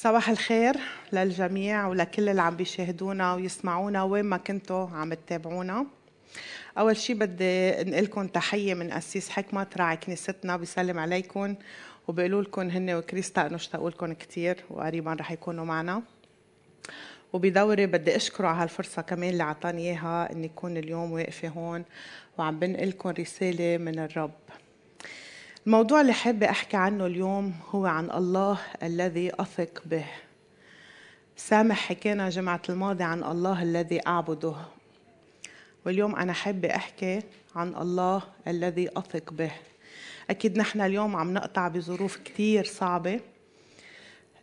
صباح الخير للجميع ولكل اللي عم بيشاهدونا ويسمعونا وين ما كنتوا عم تتابعونا. أول شي بدي نقلكم تحية من أسيس حكمة راعي كنيستنا بيسلم عليكم. وبيقولوا لكم هن وكريستا إنه اشتاقوا لكم كثير وقريبا رح يكونوا معنا. وبدوري بدي أشكره على هالفرصة كمان اللي عطاني إياها إني أكون اليوم واقفة هون وعم بنقلكم رسالة من الرب. الموضوع اللي حابة أحكي عنه اليوم هو عن الله الذي أثق به. سامح حكينا جمعة الماضي عن الله الذي أعبده. واليوم أنا حابة أحكي عن الله الذي أثق به. أكيد نحن اليوم عم نقطع بظروف كتير صعبة.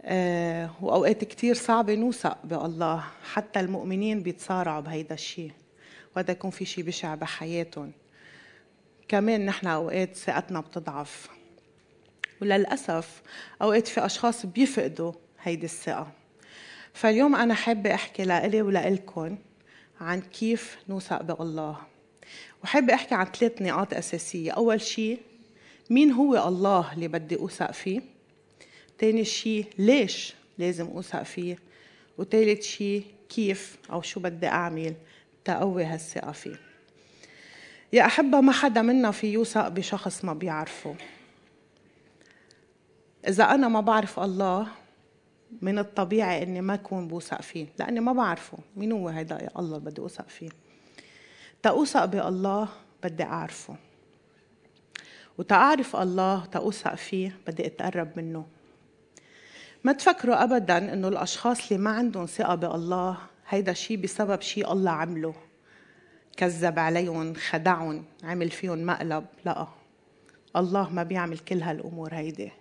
أه وأوقات كتير صعبة نوثق بالله. حتى المؤمنين بيتصارعوا بهيدا الشيء وهذا يكون في شيء بشع بحياتهم. كمان نحن أوقات ثقتنا بتضعف. وللأسف أوقات في أشخاص بيفقدوا هيدي الثقة. فاليوم أنا حابة أحكي لإلي ولإلكن عن كيف نوثق بالله. وحابة أحكي عن ثلاث نقاط أساسية. أول شيء مين هو الله اللي بدي أوثق فيه؟ تاني شيء ليش لازم أوثق فيه؟ وثالث شيء كيف أو شو بدي أعمل تقوي هالثقة فيه؟ يا أحبة ما حدا منا في يوثق بشخص ما بيعرفه. إذا أنا ما بعرف الله من الطبيعي إني ما أكون بوثق فيه لأني ما بعرفه. مين هو هيدا يا الله بدي أوثق فيه؟ تأوثق بالله بدي أعرفه. وتأعرف الله تأوثق فيه بدي أتقرب منه. ما تفكروا أبدا إنه الأشخاص اللي ما عندهم ثقة بالله هيدا شيء بسبب شيء الله عمله. كذب عليهم خدعهم عمل فيهم مقلب. لا الله ما بيعمل كل هالأمور هيدي.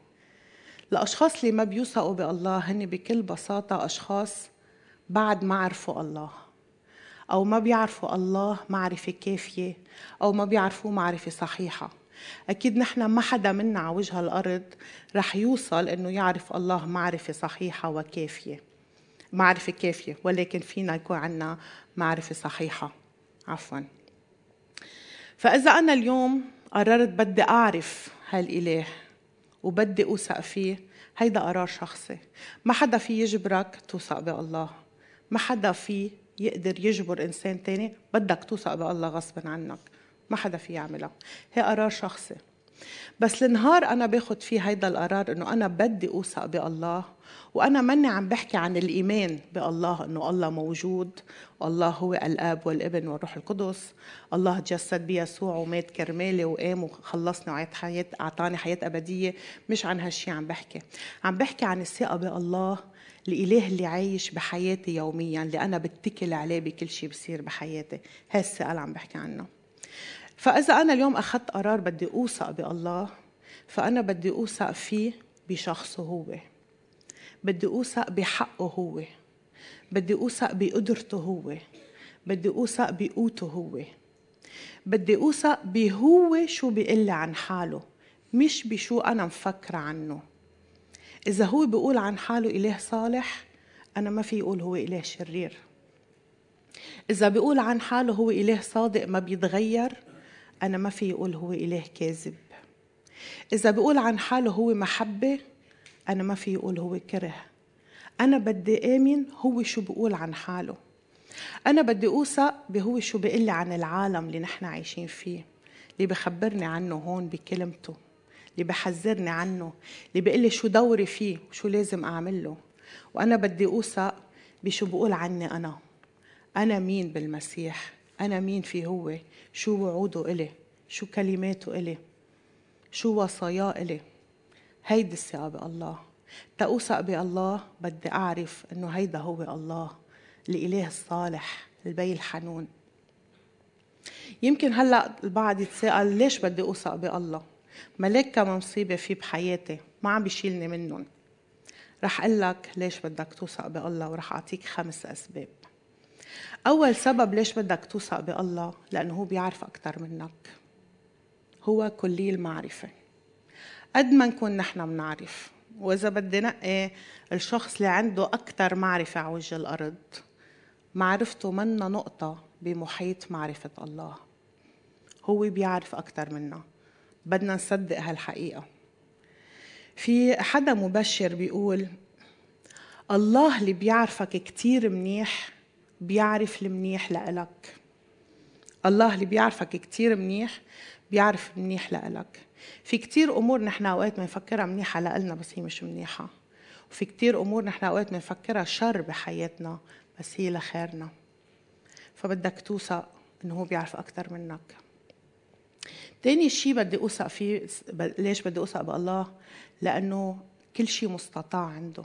الأشخاص اللي ما بيوثقوا بالله هن بكل بساطة أشخاص بعد ما عرفوا الله. أو ما بيعرفوا الله معرفة كافية أو ما بيعرفوه معرفة صحيحة. أكيد نحن ما حدا منا على وجه الأرض رح يوصل إنه يعرف الله معرفة صحيحة وكافية. معرفة كافية ولكن فينا يكون عنا معرفة صحيحة. عفوا. فإذا أنا اليوم قررت بدي أعرف هالإله وبدي أوثق فيه هيدا قرار شخصي. ما حدا في يجبرك توثق بالله. ما حدا في يقدر يجبر إنسان تاني بدك توثق بالله غصبا عنك. ما حدا في يعملها هي قرار شخصي. بس النهار أنا باخد فيه هيدا القرار إنه أنا بدي أوثق بالله وأنا ماني عم بحكي عن الإيمان بالله إنه الله موجود والله هو الآب والابن والروح القدس الله تجسد بيسوع ومات كرمالي وقام وخلصني وعيت حياه أعطاني حياة أبدية مش عن هالشي عم بحكي. عم بحكي عن الثقة بالله الإله اللي عايش بحياتي يوميا اللي أنا بتكل عليه بكل شيء بصير بحياتي. هاي الثقه اللي عم بحكي عنها فإذا أنا اليوم أخذت قرار بدي أوثق بالله فأنا بدي أوثق فيه بشخصه هو. بدي أوثق بحقه هو. بدي أوثق بقدرته هو. بدي أوثق بقوته هو. بدي أوثق بهو شو بيقول عن حاله مش بشو أنا مفكرة عنه. إذا هو بيقول عن حاله إله صالح أنا ما في يقول هو إله شرير. إذا بيقول عن حاله هو إله صادق ما بيتغير أنا ما في يقول هو إله كاذب. إذا بيقول عن حاله هو محبة أنا ما في يقول هو كره. أنا بدي آمن هو شو بيقول عن حاله. أنا بدي أوثق بهو شو بيقول لي عن العالم اللي نحن عايشين فيه. اللي بخبرني عنه هون بكلمته. اللي بحذرني عنه. اللي بيقول لي شو دوري فيه وشو لازم أعمل له. وأنا بدي أوثق بشو بقول عني أنا. أنا مين بالمسيح؟ أنا مين في هو؟ شو وعوده إلي؟ شو كلماته إلي؟ شو وصاياه إلي؟ هيدي الثقة بالله تأوثق بالله بدي أعرف إنه هيدا هو الله الإله الصالح البي الحنون. يمكن هلأ البعض يتساءل ليش بدي اوثق بالله؟ ملاك كم مصيبة في بحياتي ما عم بيشيلني منهم. رح أقول لك ليش بدك توثق بالله ورح أعطيك خمس أسباب. أول سبب ليش بدك توثق بالله لأنه هو بيعرف أكثر منك. هو كلي المعرفة. قد ما نكون نحن بنعرف وإذا بدي نقي الشخص اللي عنده أكثر معرفة على وجه الأرض معرفته منا نقطة بمحيط معرفة الله. هو بيعرف أكثر منا. بدنا نصدق هالحقيقة. في حدا مبشر بيقول الله اللي بيعرفك كتير منيح بيعرف المنيح لإلك. الله اللي بيعرفك كتير منيح بيعرف منيح لإلك. في كتير أمور نحن أوقات بنفكرها منيحة لإلنا بس هي مش منيحة. وفي كتير أمور نحن أوقات بنفكرها شر بحياتنا بس هي لخيرنا. فبدك توثق إنه هو بيعرف أكثر منك. تاني شيء بدي أوثق فيه ليش بدي أوثق بالله؟ لأنه كل شيء مستطاع عنده.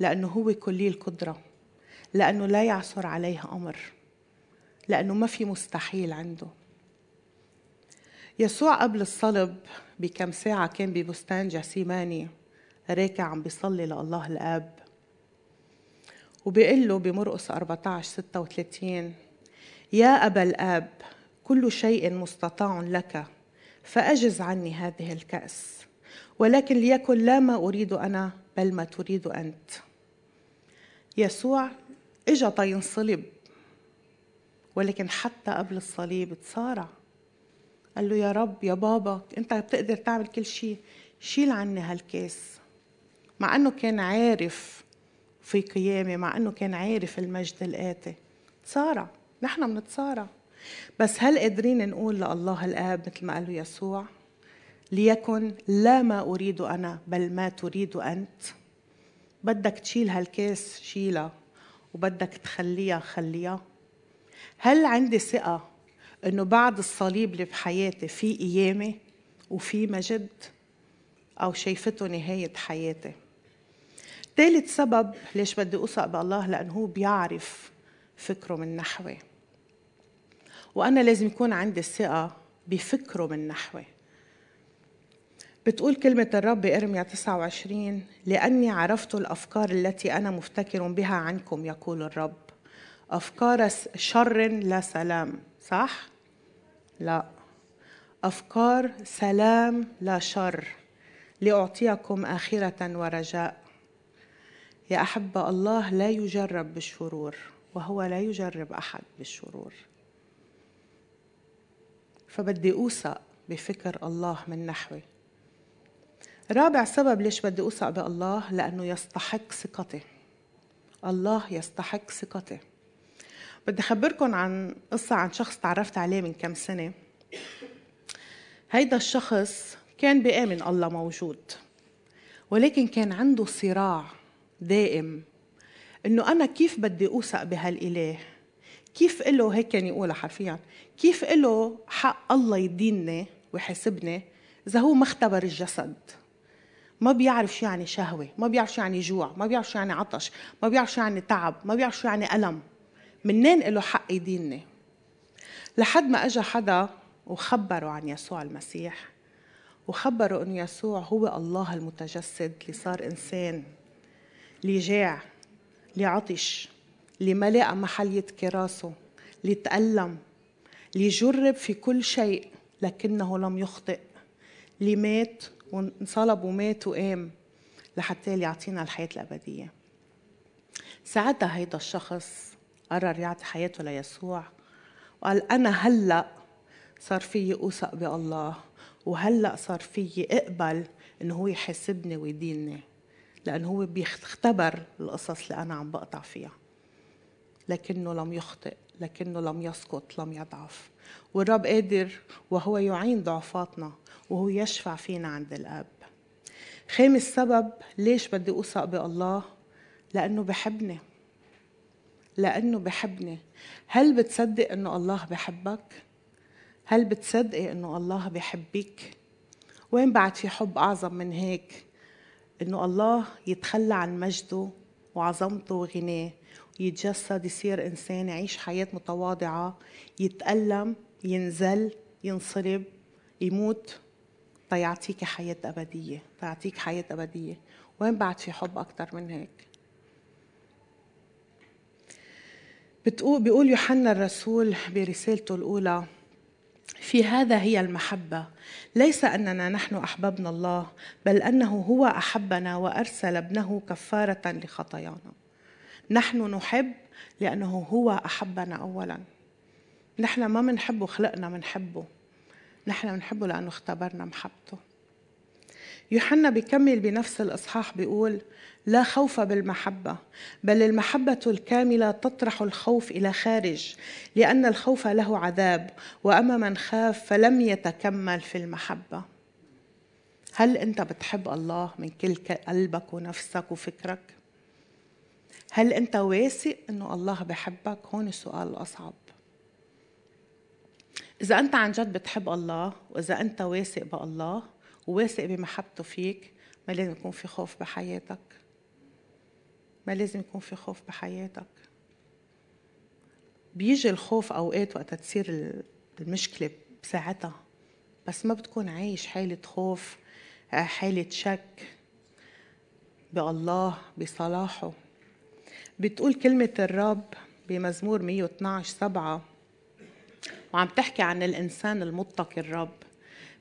لأنه هو كلي القدرة. لأنه لا يعثر عليه أمر. لأنه ما في مستحيل عنده. يسوع قبل الصلب بكم ساعة كان ببستان جاسيماني راكع عم بيصلي لله الآب. وبيقول له بمرقس 14 36 يا أبا الآب كل شيء مستطاع لك فأجز عني هذه الكأس ولكن ليكن لا ما أريد أنا بل ما تريد أنت. يسوع إجا تينصلب ولكن حتى قبل الصليب تصارع. قال له يا رب يا بابا انت بتقدر تعمل كل شيء. شيل عني هالكاس مع إنه كان عارف في قيامه مع إنه كان عارف المجد الآتي. تصارع نحن بنتصارع بس هل قادرين نقول لله الآب مثل ما قال له يسوع ليكن لا ما أريد أنا بل ما تريد أنت. بدك تشيل هالكاس شيلها وبدك تخليها خليها. هل عندي ثقة إنه بعد الصليب اللي بحياتي في قيامة وفي مجد أو شايفته نهاية حياتي. ثالث سبب ليش بدي أوثق بالله لأنه هو بيعرف فكره من نحوي. وأنا لازم يكون عندي الثقة بفكره من نحوي. بتقول كلمة الرب بإرميا 29 لأني عرفت الأفكار التي أنا مفتكر بها عنكم يقول الرب. أفكار شر لا سلام صح؟ لا. أفكار سلام لا شر. لأعطيكم آخرة ورجاء. يا أحبة الله لا يجرب بالشرور وهو لا يجرب أحد بالشرور. فبدي أوثق بفكر الله من نحوي. رابع سبب ليش بدي أوثق بالله لأنه يستحق ثقتي. الله يستحق ثقتي. بدي أخبركم عن قصة عن شخص تعرفت عليه من كم سنة. هيدا الشخص كان بآمن الله موجود ولكن كان عنده صراع دائم إنه أنا كيف بدي أوثق بهالإله؟ كيف له هيك كان يقولها حرفيا؟ كيف له حق الله يدينني ويحاسبني إذا هو ما اختبر الجسد؟ ما بيعرف شو يعني شهوة ما بيعرف شو يعني جوع ما بيعرف شو يعني عطش ما بيعرف شو يعني تعب ما بيعرف شو يعني ألم. منين له حق يدينني لحد ما اجى حدا وخبره عن يسوع المسيح وخبره إنه يسوع هو الله المتجسد اللي صار إنسان اللي جاع اللي عطش اللي ما لقى محل يتكي راسه اللي تألم اللي جرب في كل شيء لكنه لم يخطئ اللي مات وانصلب ومات وقام لحتى يعطينا الحياة الأبدية. ساعتها هيدا الشخص قرر يعطي حياته ليسوع. وقال أنا هلأ صار فيي أوثق بالله وهلأ صار فيي أقبل إنه هو يحاسبني ويديني لأنه هو بيختبر القصص اللي أنا عم بقطع فيها. لكنه لم يخطئ لكنه لم يسقط لم يضعف. والرب قادر وهو يعين ضعفاتنا وهو يشفع فينا عند الأب. خامس سبب ليش بدي أوثق بالله؟ لأنه بحبني. لأنه بحبني. هل بتصدق إنه الله بحبك؟ هل بتصدقي إنه الله بحبك؟ وين بعد في حب أعظم من هيك؟ إنه الله يتخلى عن مجده وعظمته وغناه يتجسد يصير إنسان يعيش حياة متواضعة يتألم ينزل ينصلب يموت. تيعطيك حياة أبدية تيعطيك حياة أبدية. وين بعد في حب أكثر من هيك؟ بتقول بيقول يوحنا الرسول برسالته الأولى في هذا هي المحبة. ليس أننا نحن أحببنا الله بل أنه هو أحبنا وأرسل ابنه كفارة لخطايانا. نحن نحب لأنه هو أحبنا اولا. نحن ما منحبه خلقنا منحبه. نحن منحبه لأنه اختبرنا محبته. يوحنا بيكمل بنفس الإصحاح بيقول لا خوف بالمحبة بل المحبة الكاملة تطرح الخوف إلى خارج لأن الخوف له عذاب وأما من خاف فلم يتكمل في المحبة هل أنت بتحب الله من كل قلبك ونفسك وفكرك؟ هل أنت واثق أنه الله بحبك؟ هون السؤال الأصعب إذا أنت عن جد بتحب الله وإذا أنت واثق بالله وواثق بمحبته فيك ما لازم يكون في خوف بحياتك. ما لازم يكون في خوف بحياتك. بيجي الخوف أوقات وقت تصير المشكلة بساعتها بس ما بتكون عايش حالة خوف حالة شك بالله بصلاحه. بتقول كلمة الرب بمزمور 112 سبعة وعم تحكي عن الإنسان المتقي الرب.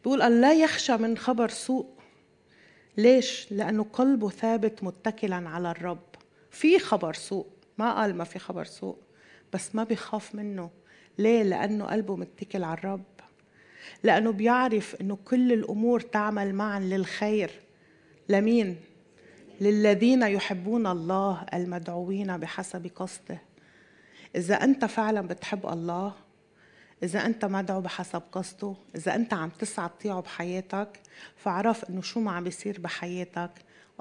بيقول لا يخشى من خبر سوء. ليش؟ لأنه قلبه ثابت متكلا على الرب. في خبر سوء. ما قال ما في خبر سوء بس ما بيخاف منه. ليه؟ لأنه قلبه متكل على الرب. لأنه بيعرف أنه كل الأمور تعمل معا للخير. لمين؟ للذين يحبون الله المدعوين بحسب قصده. إذا أنت فعلا بتحب الله إذا أنت مدعو بحسب قصده إذا أنت عم تسعى تطيعه بحياتك فاعرف إنه شو ما عم بيصير بحياتك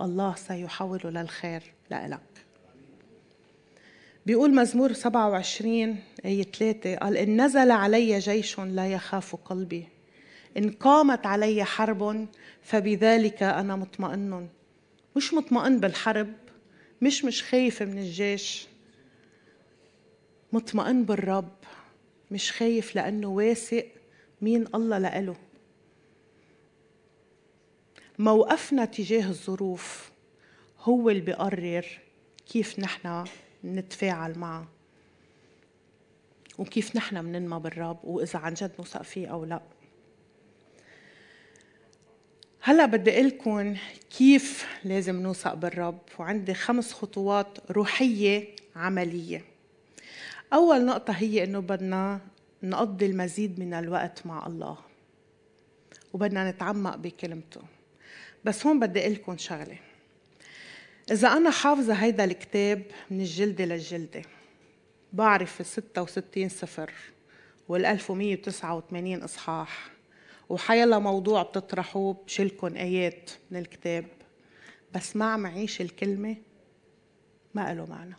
الله سيحوله للخير لإلك. بيقول مزمور 27 آية 3 قال إن نزل علي جيش لا يخاف قلبي إن قامت علي حرب فبذلك أنا مطمئن. مش مطمئن بالحرب مش مش خايف من الجيش مطمئن بالرب. مش خايف لأنه واثق مين الله لإله. موقفنا تجاه الظروف هو اللي بيقرر كيف نحن نتفاعل معه وكيف نحن بننمى بالرب وإذا عن جد نوثق فيه أو لا. هلأ بدي أقول لكم كيف لازم نوثق بالرب وعندي خمس خطوات روحية عملية. أول نقطة هي إنه بدنا نقضي المزيد من الوقت مع الله وبدنا نتعمق بكلمته. بس هون بدي أقول لكم شغلة. إذا أنا حافظة هيدا الكتاب من الجلدة للجلدة بعرف ال 66 سفر وال 1189 إصحاح وحيلا موضوع بتطرحوه بشلكن آيات من الكتاب بس ما عم أعيش الكلمة ما له معنى.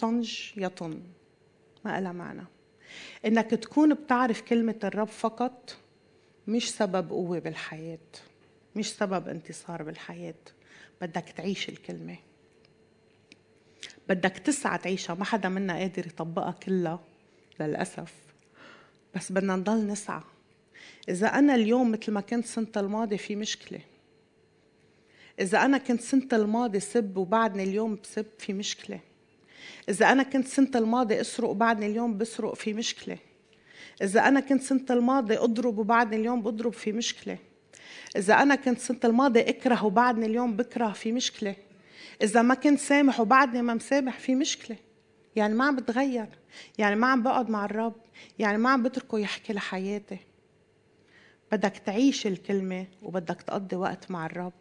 صنج يطن. ما لها معنى. إنك تكون بتعرف كلمة الرب فقط مش سبب قوة بالحياة مش سبب انتصار بالحياة. بدك تعيش الكلمة. بدك تسعى تعيشها. ما حدا منا قادر يطبقها كلها للأسف. بس بدنا نضل نسعى. إذا أنا اليوم مثل ما كنت سنة الماضي في مشكلة. إذا أنا كنت سنة الماضي سب وبعدني اليوم بسب في مشكلة. إذا أنا كنت سنة الماضي أسرق وبعدني اليوم بسرق في مشكلة. إذا أنا كنت سنة الماضي أضرب وبعدني اليوم بضرب في مشكلة. إذا أنا كنت سنة الماضي أكره وبعدني اليوم بكره في مشكلة. إذا ما كنت سامح وبعدني ما مسامح في مشكلة. يعني ما عم بتغير. يعني ما عم بقعد مع الرب. يعني ما عم بتركه يحكي لحياتي بدك تعيش الكلمة وبدك تقضي وقت مع الرب.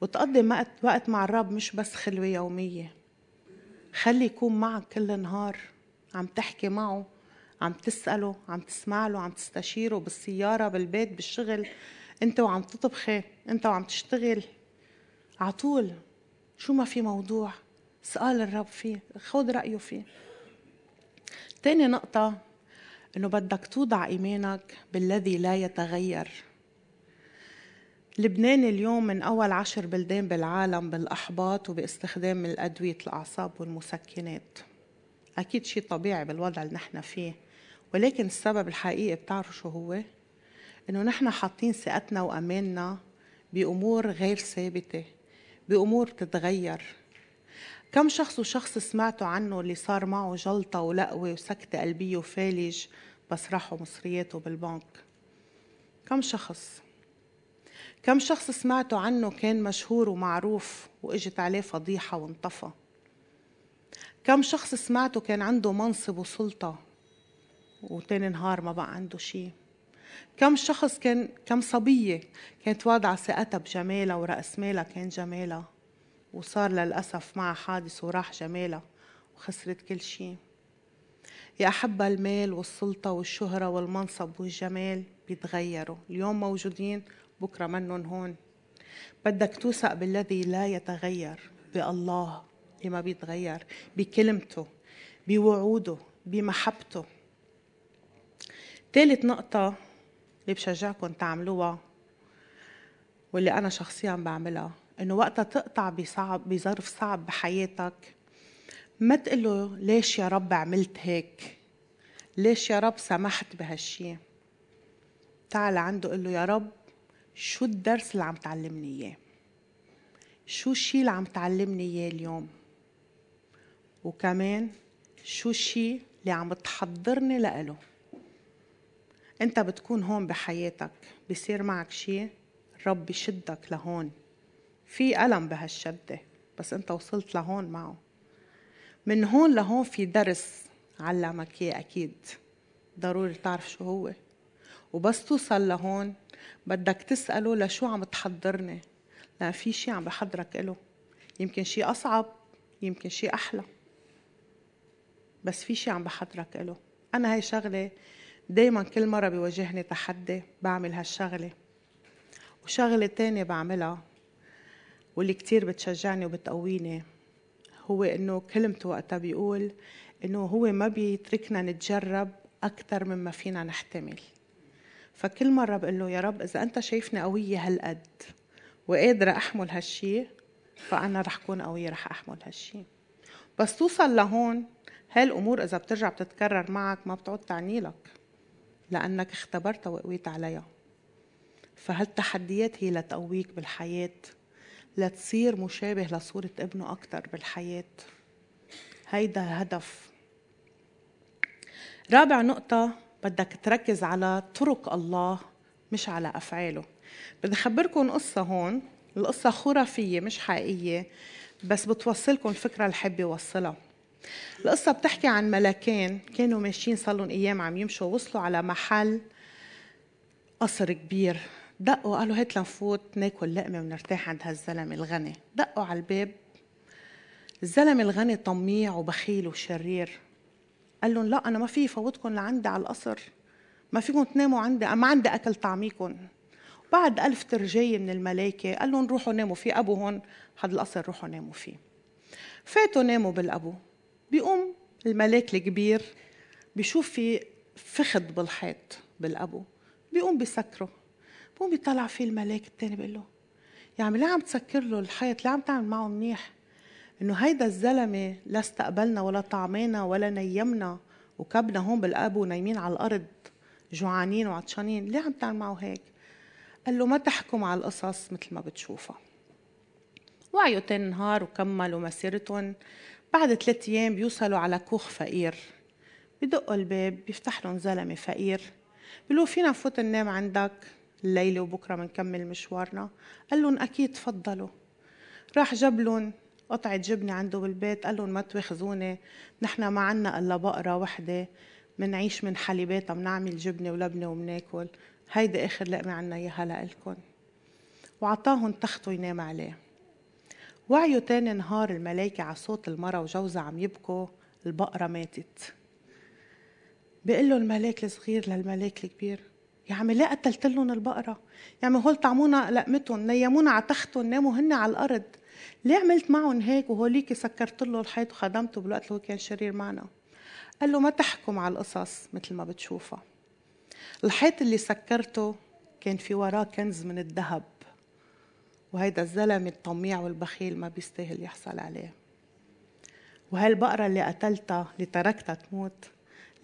وتقضي وقت مع الرب مش بس خلوة يومية. خلي يكون معك كل نهار عم تحكي معه عم تسأله عم تسمع له عم تستشيره بالسيارة بالبيت بالشغل. انت وعم تطبخي انت وعم تشتغل. عطول شو ما في موضوع. سأل الرب فيه خذ رأيه فيه. تاني نقطة إنه بدك توضع إيمانك بالذي لا يتغير. لبنان اليوم من أول عشر بلدان بالعالم بالأحباط وباستخدام الأدوية الأعصاب والمسكنات. أكيد شيء طبيعي بالوضع اللي نحن فيه ولكن السبب الحقيقي بتعرفوا شو هو؟ إنه نحن حاطين ثقتنا وأماننا بأمور غير ثابتة بأمور بتتغير. كم شخص وشخص سمعتوا عنه اللي صار معه جلطة ولقوة وسكتة قلبية وفالج بس راحوا مصرياته بالبنك؟ كم شخص؟ كم شخص سمعتوا عنه كان مشهور ومعروف وإجت عليه فضيحة وانطفى؟ كم شخص سمعته كان عنده منصب وسلطة وتاني نهار ما بقى عنده شيء كم شخص كان كم صبية كانت واضعة ثقتها بجمالها ورأس مالها كان جمالها وصار للأسف معها حادث وراح جمالها وخسرت كل شيء يا أحبة المال والسلطة والشهرة والمنصب والجمال بيتغيروا. اليوم موجودين بكرة منهم هون. بدك توثق بالذي لا يتغير بالله اللي ما بيتغير بكلمته بوعوده بمحبته. ثالث نقطة اللي بشجعكم تعملوها واللي أنا شخصيا بعملها إنه وقتها تقطع بصعب بظرف صعب بحياتك. ما تقول له ليش يا رب عملت هيك؟ ليش يا رب سمحت بهالشي؟ تعال عنده قل له يا رب شو الدرس اللي عم تعلمني إياه؟ شو الشي اللي عم تعلمني إياه اليوم؟ وكمان شو الشي اللي عم تحضرني لإله؟ أنت بتكون هون بحياتك بصير معك شي الرب بشدك لهون. في ألم بهالشدة بس أنت وصلت لهون معه. من هون لهون في درس علمك إياه أكيد. ضروري تعرف شو هو. وبس توصل لهون بدك تسأله لشو عم تحضرني. لأن في شي عم بحضرك إله. يمكن شي أصعب يمكن شي أحلى. بس في شي عم بحضرك إله. أنا هاي شغلة دايما كل مرة بيواجهني تحدي بعمل هالشغلة. وشغلة تانية بعملها واللي كتير بتشجعني وبتقويني هو إنه كلمته وقتها بيقول إنه هو ما بيتركنا نتجرب أكثر مما فينا نحتمل. فكل مرة بقول له يا رب إذا أنت شايفني قوية هالقد وقادرة أحمل هالشي فأنا رح كون قوية رح أحمل هالشي بس توصل لهون هالأمور إذا بترجع بتتكرر معك ما بتعود تعني لك لأنك اختبرتها وقويت عليها. فهالتحديات هي لتقويك بالحياة لتصير مشابه لصورة ابنه أكتر بالحياة. هيدا هدف. رابع نقطة بدك تركز على طرق الله مش على أفعاله. بدي أخبركم قصة هون. القصة خرافية مش حقيقية بس بتوصلكم الفكرة اللي حابة أوصلها. القصة بتحكي عن ملكين كانوا ماشيين صار لهم أيام عم يمشوا وصلوا على محل قصر كبير. دقوا قالوا هات لنفوت ناكل لقمة ونرتاح عند هالزلمة الغني. دقوا على الباب الزلمة الغني طميع وبخيل وشرير. قال لهم لا أنا ما في فوتكم لعندي على القصر. ما فيكم تناموا عندي ما عندي أكل طعميكم. بعد ألف ترجية من الملائكة قال لهم روحوا ناموا في أبو هون هذا القصر روحوا ناموا فيه. فاتوا ناموا بالأبو. بيقوم الملاك الكبير بيشوف في فخد بالحيط بالأبو. بيقوم بيسكره. بيقوم بيطلع فيه الملاك التاني بيقول له يا ليه عم تسكر له الحيط؟ ليه عم تعمل معه منيح؟ إنه هيدا الزلمة لا استقبلنا ولا طعمنا ولا نيمنا وكبنا هون بالابو نايمين على الأرض جوعانين وعطشانين. ليه عم تعمل معه هيك؟ قال له ما تحكم على القصص مثل ما بتشوفها. وعيوا تاني نهار وكملوا مسيرتهم بعد ثلاث أيام بيوصلوا على كوخ فقير. بدقوا الباب بيفتح لهم زلمة فقير. بيقولوا فينا نفوت ننام عندك الليلة وبكرة بنكمل مشوارنا. قال لهم أكيد تفضلوا. راح جاب لهم قطعة جبنة عنده بالبيت قال لهم ما تواخذوني نحن ما عنا إلا بقرة وحدة منعيش من حليباتها بنعمل جبنة ولبنة وبناكل هيدي آخر لقمة عنا إياها لإلكن. وعطاهم تخته ينام عليه. وعيوا تاني نهار الملايكة على صوت المرة وجوزها عم يبكوا البقرة ماتت. بيقول له الملاك الصغير للملاك الكبير يا عمي ليه قتلت لهم البقرة؟ يا عمي هول طعمونا لقمتهم نيمونا على تختهم ناموا هن على الأرض. ليه عملت معهم هيك وهوليكي سكرت له الحيط وخدمته بالوقت اللي هو كان شرير معنا؟ قال له ما تحكم على القصص مثل ما بتشوفها. الحيط اللي سكرته كان في وراه كنز من الذهب وهيدا الزلمة الطميع والبخيل ما بيستاهل يحصل عليه. وهالبقرة اللي قتلتها اللي تركتها تموت؟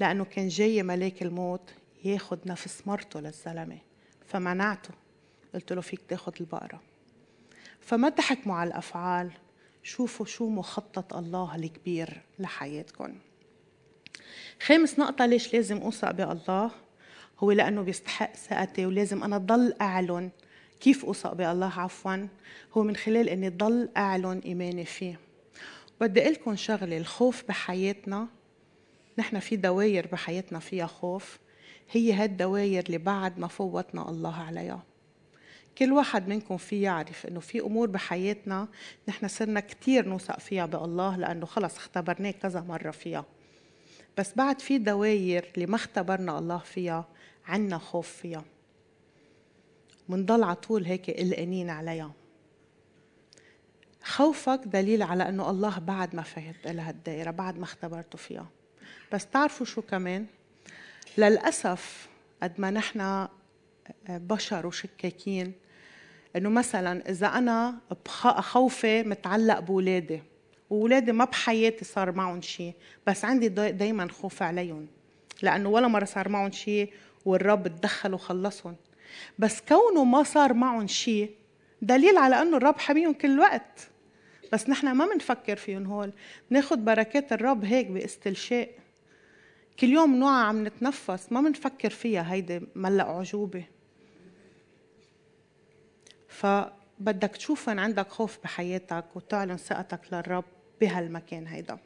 لأنه كان جاي ملاك الموت ياخد نفس مرته للزلمة فمنعته. قلت له فيك تاخد البقرة. فما تحكموا على الأفعال. شوفوا شو مخطط الله الكبير لحياتكم. خامس نقطة ليش لازم أوثق بالله؟ هو لأنه بيستحق ثقتي ولازم أنا ضل أعلن كيف أوثق بالله عفوا. هو من خلال أني ضل أعلن إيماني فيه. بدي أقول لكم شغلة الخوف بحياتنا نحن في دواير بحياتنا فيها خوف. هي هالدواير اللي بعد ما فوتنا الله عليها. كل واحد منكم في يعرف إنه في أمور بحياتنا نحن صرنا كثير نوثق فيها بالله لأنه خلص اختبرناه كذا مرة فيها. بس بعد في دواير اللي ما اختبرنا الله فيها عنا خوف فيها. منضل على طول هيك قلقانين عليها. خوفك دليل على إنه الله بعد ما فهت لها الدائرة بعد ما اختبرته فيها. بس تعرفوا شو كمان؟ للأسف قد ما نحن بشر وشكاكين إنه مثلا إذا أنا خوفي متعلق بولادي وولادي ما بحياتي صار معهم شيء بس عندي دايما خوف عليهم لأنه ولا مرة صار معهم شيء والرب تدخل وخلصهم بس كونه ما صار معهم شيء دليل على إنه الرب حميهم كل وقت. بس نحن ما بنفكر فيهم هول. بناخد بركات الرب هيك باستلشاء. كل يوم نوع عم نتنفس ما بنفكر فيها هيدي ملق عجوبة. فبدك تشوف ان عندك خوف بحياتك وتعلن ثقتك للرب بهالمكان هيدا.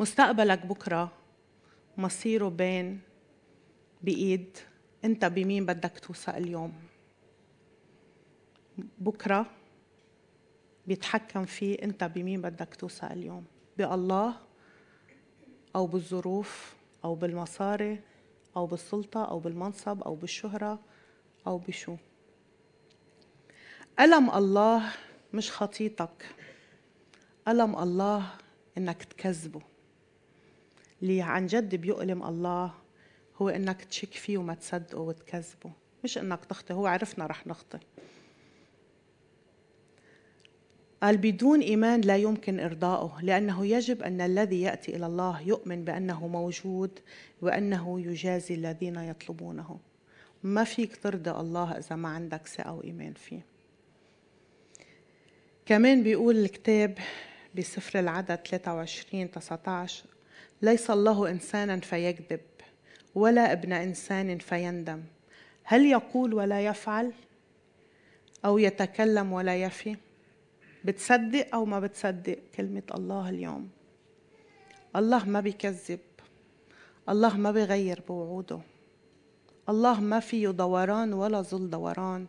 مستقبلك بكرة مصيره بين بإيد. أنت بمين بدك توثق اليوم؟ بكرة بيتحكم فيه أنت بمين بدك توثق اليوم؟ بالله أو بالظروف أو بالمصاري أو بالسلطة أو بالمنصب أو بالشهرة أو بشو؟ ألم الله مش خطيتك ألم الله إنك تكذبه؟ اللي عن جد بيؤلم الله هو إنك تشك فيه وما تصدقه وتكذبه. مش إنك تخطي هو عرفنا رح نخطي قال بدون إيمان لا يمكن إرضائه لأنه يجب أن الذي يأتي إلى الله يؤمن بأنه موجود وأنه يجازي الذين يطلبونه. ما فيك ترضى الله إذا ما عندك ثقة وإيمان فيه. كمان بيقول الكتاب بسفر العدد 23 19 ليس الله إنسانا فيكذب ولا ابن إنسان فيندم. هل يقول ولا يفعل؟ أو يتكلم ولا يفي؟ بتصدق أو ما بتصدق؟ كلمة الله اليوم. الله ما بيكذب. الله ما بيغير بوعوده. الله ما فيه دوران ولا ظل دوران.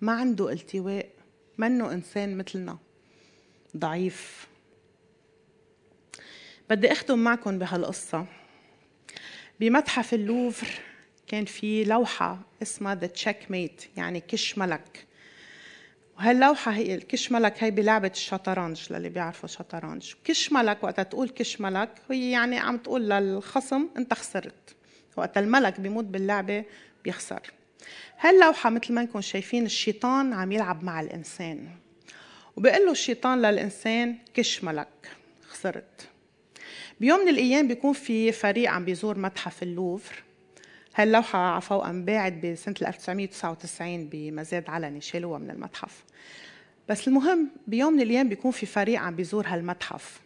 ما عنده التواء. منه إنسان مثلنا ضعيف. بدي أختم معكم بهالقصة. بمتحف اللوفر كان في لوحة اسمها The Checkmate يعني كش ملك. وهاللوحة هي الكش ملك هي بلعبة الشطرنج للي بيعرفوا شطرنج. كش ملك وقت تقول كش ملك هي يعني عم تقول للخصم أنت خسرت. وقت الملك بيموت باللعبة بيخسر. هاللوحة مثل ما انكم شايفين الشيطان عم يلعب مع الإنسان؟ وبيقول له الشيطان للإنسان كش ملك خسرت. بيوم من الأيام بيكون في فريق عم بيزور متحف اللوفر. هاللوحة عفوا انباعت بسنة 1999 بمزاد علني شالوها من المتحف. بس المهم بيوم من الأيام بيكون في فريق عم بيزور هالمتحف.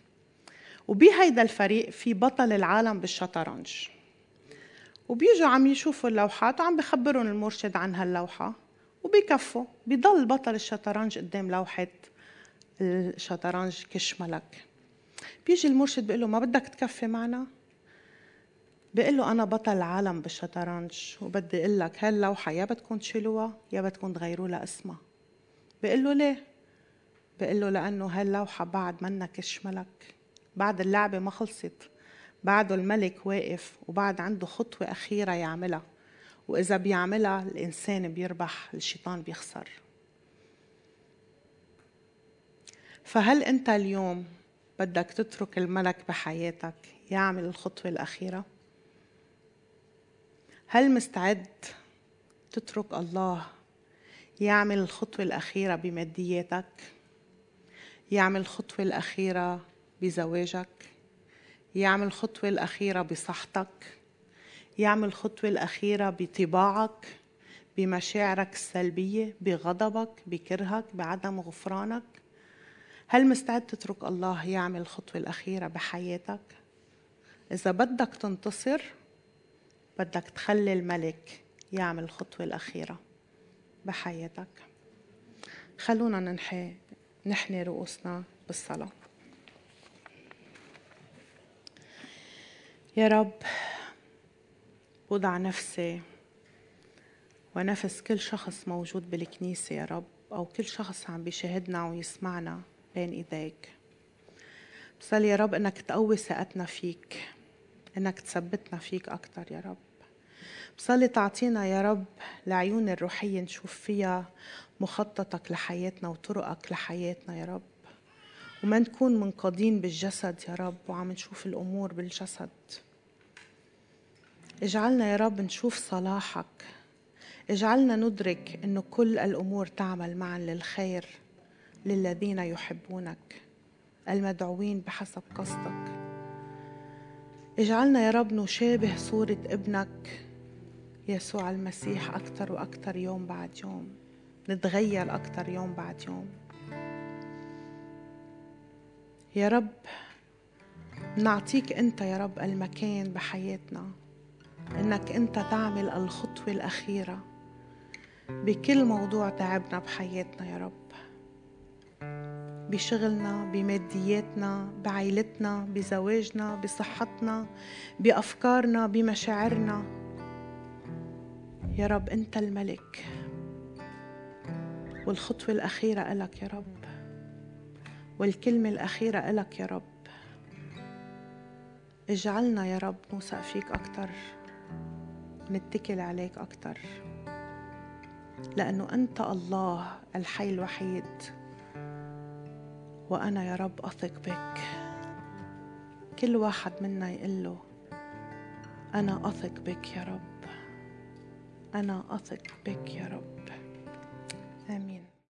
وبهيدا الفريق في بطل العالم بالشطرنج. وبيجوا عم يشوفوا اللوحات وعم بخبرهم المرشد عن هاللوحة وبيكفوا بضل بطل الشطرنج قدام لوحة الشطرنج كش ملك بيجي المرشد بيقول له ما بدك تكفي معنا؟ بيقول له أنا بطل العالم بالشطرنج وبدي أقول لك هاللوحة يا بدكم تشيلوها يا بدكم تغيروا لها اسمها. بيقول له ليه؟ بيقول له لأنه هاللوحة بعد منا كش ملك بعد اللعبة ما خلصت. بعده الملك واقف وبعد عنده خطوة أخيرة يعملها. وإذا بيعملها الإنسان بيربح الشيطان بيخسر. فهل أنت اليوم بدك تترك الملك بحياتك يعمل الخطوة الأخيرة؟ هل مستعد تترك الله يعمل الخطوة الأخيرة بمادياتك؟ يعمل الخطوة الأخيرة بزواجك؟ يعمل الخطوة الأخيرة بصحتك يعمل الخطوة الأخيرة بطباعك بمشاعرك السلبية بغضبك بكرهك بعدم غفرانك. هل مستعد تترك الله يعمل الخطوة الأخيرة بحياتك؟ إذا بدك تنتصر بدك تخلي الملك يعمل الخطوة الأخيرة بحياتك. خلونا ننحي نحني رؤوسنا بالصلاة. يا رب بوضع نفسي ونفس كل شخص موجود بالكنيسة يا رب أو كل شخص عم بيشاهدنا ويسمعنا بين إيديك. بصلي يا رب إنك تقوي ثقتنا فيك إنك تثبتنا فيك أكتر يا رب. بصلي تعطينا يا رب العيون الروحية نشوف فيها مخططك لحياتنا وطرقك لحياتنا يا رب. وما نكون منقادين بالجسد يا رب وعم نشوف الأمور بالجسد. اجعلنا يا رب نشوف صلاحك. اجعلنا ندرك أن كل الأمور تعمل معا للخير للذين يحبونك المدعوين بحسب قصدك. اجعلنا يا رب نشابه صورة ابنك يسوع المسيح أكثر وأكثر يوم بعد يوم. نتغير أكثر يوم بعد يوم. يا رب نعطيك أنت يا رب المكان بحياتنا. إنك أنت تعمل الخطوة الأخيرة بكل موضوع تعبنا بحياتنا يا رب. بشغلنا بمادياتنا بعائلتنا بزواجنا بصحتنا بأفكارنا بمشاعرنا. يا رب أنت الملك. والخطوة الأخيرة إلك يا رب. والكلمة الأخيرة إلك يا رب. اجعلنا يا رب نوثق فيك أكتر. نتكل عليك أكتر. لأنه أنت الله الحي الوحيد. وأنا يا رب أثق بك. كل واحد منا يقول له أنا أثق بك يا رب. أنا أثق بك يا رب.